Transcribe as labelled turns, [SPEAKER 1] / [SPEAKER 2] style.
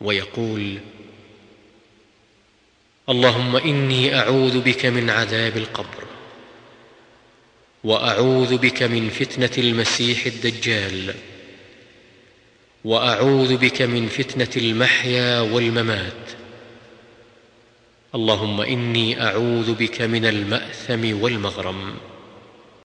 [SPEAKER 1] ويقول اللهم إني أعوذ بك من عذاب القبر وأعوذ بك من فتنة المسيح الدجال وأعوذ بك من فتنة المحيا والممات. اللهم إني أعوذ بك من المأثم والمغرم.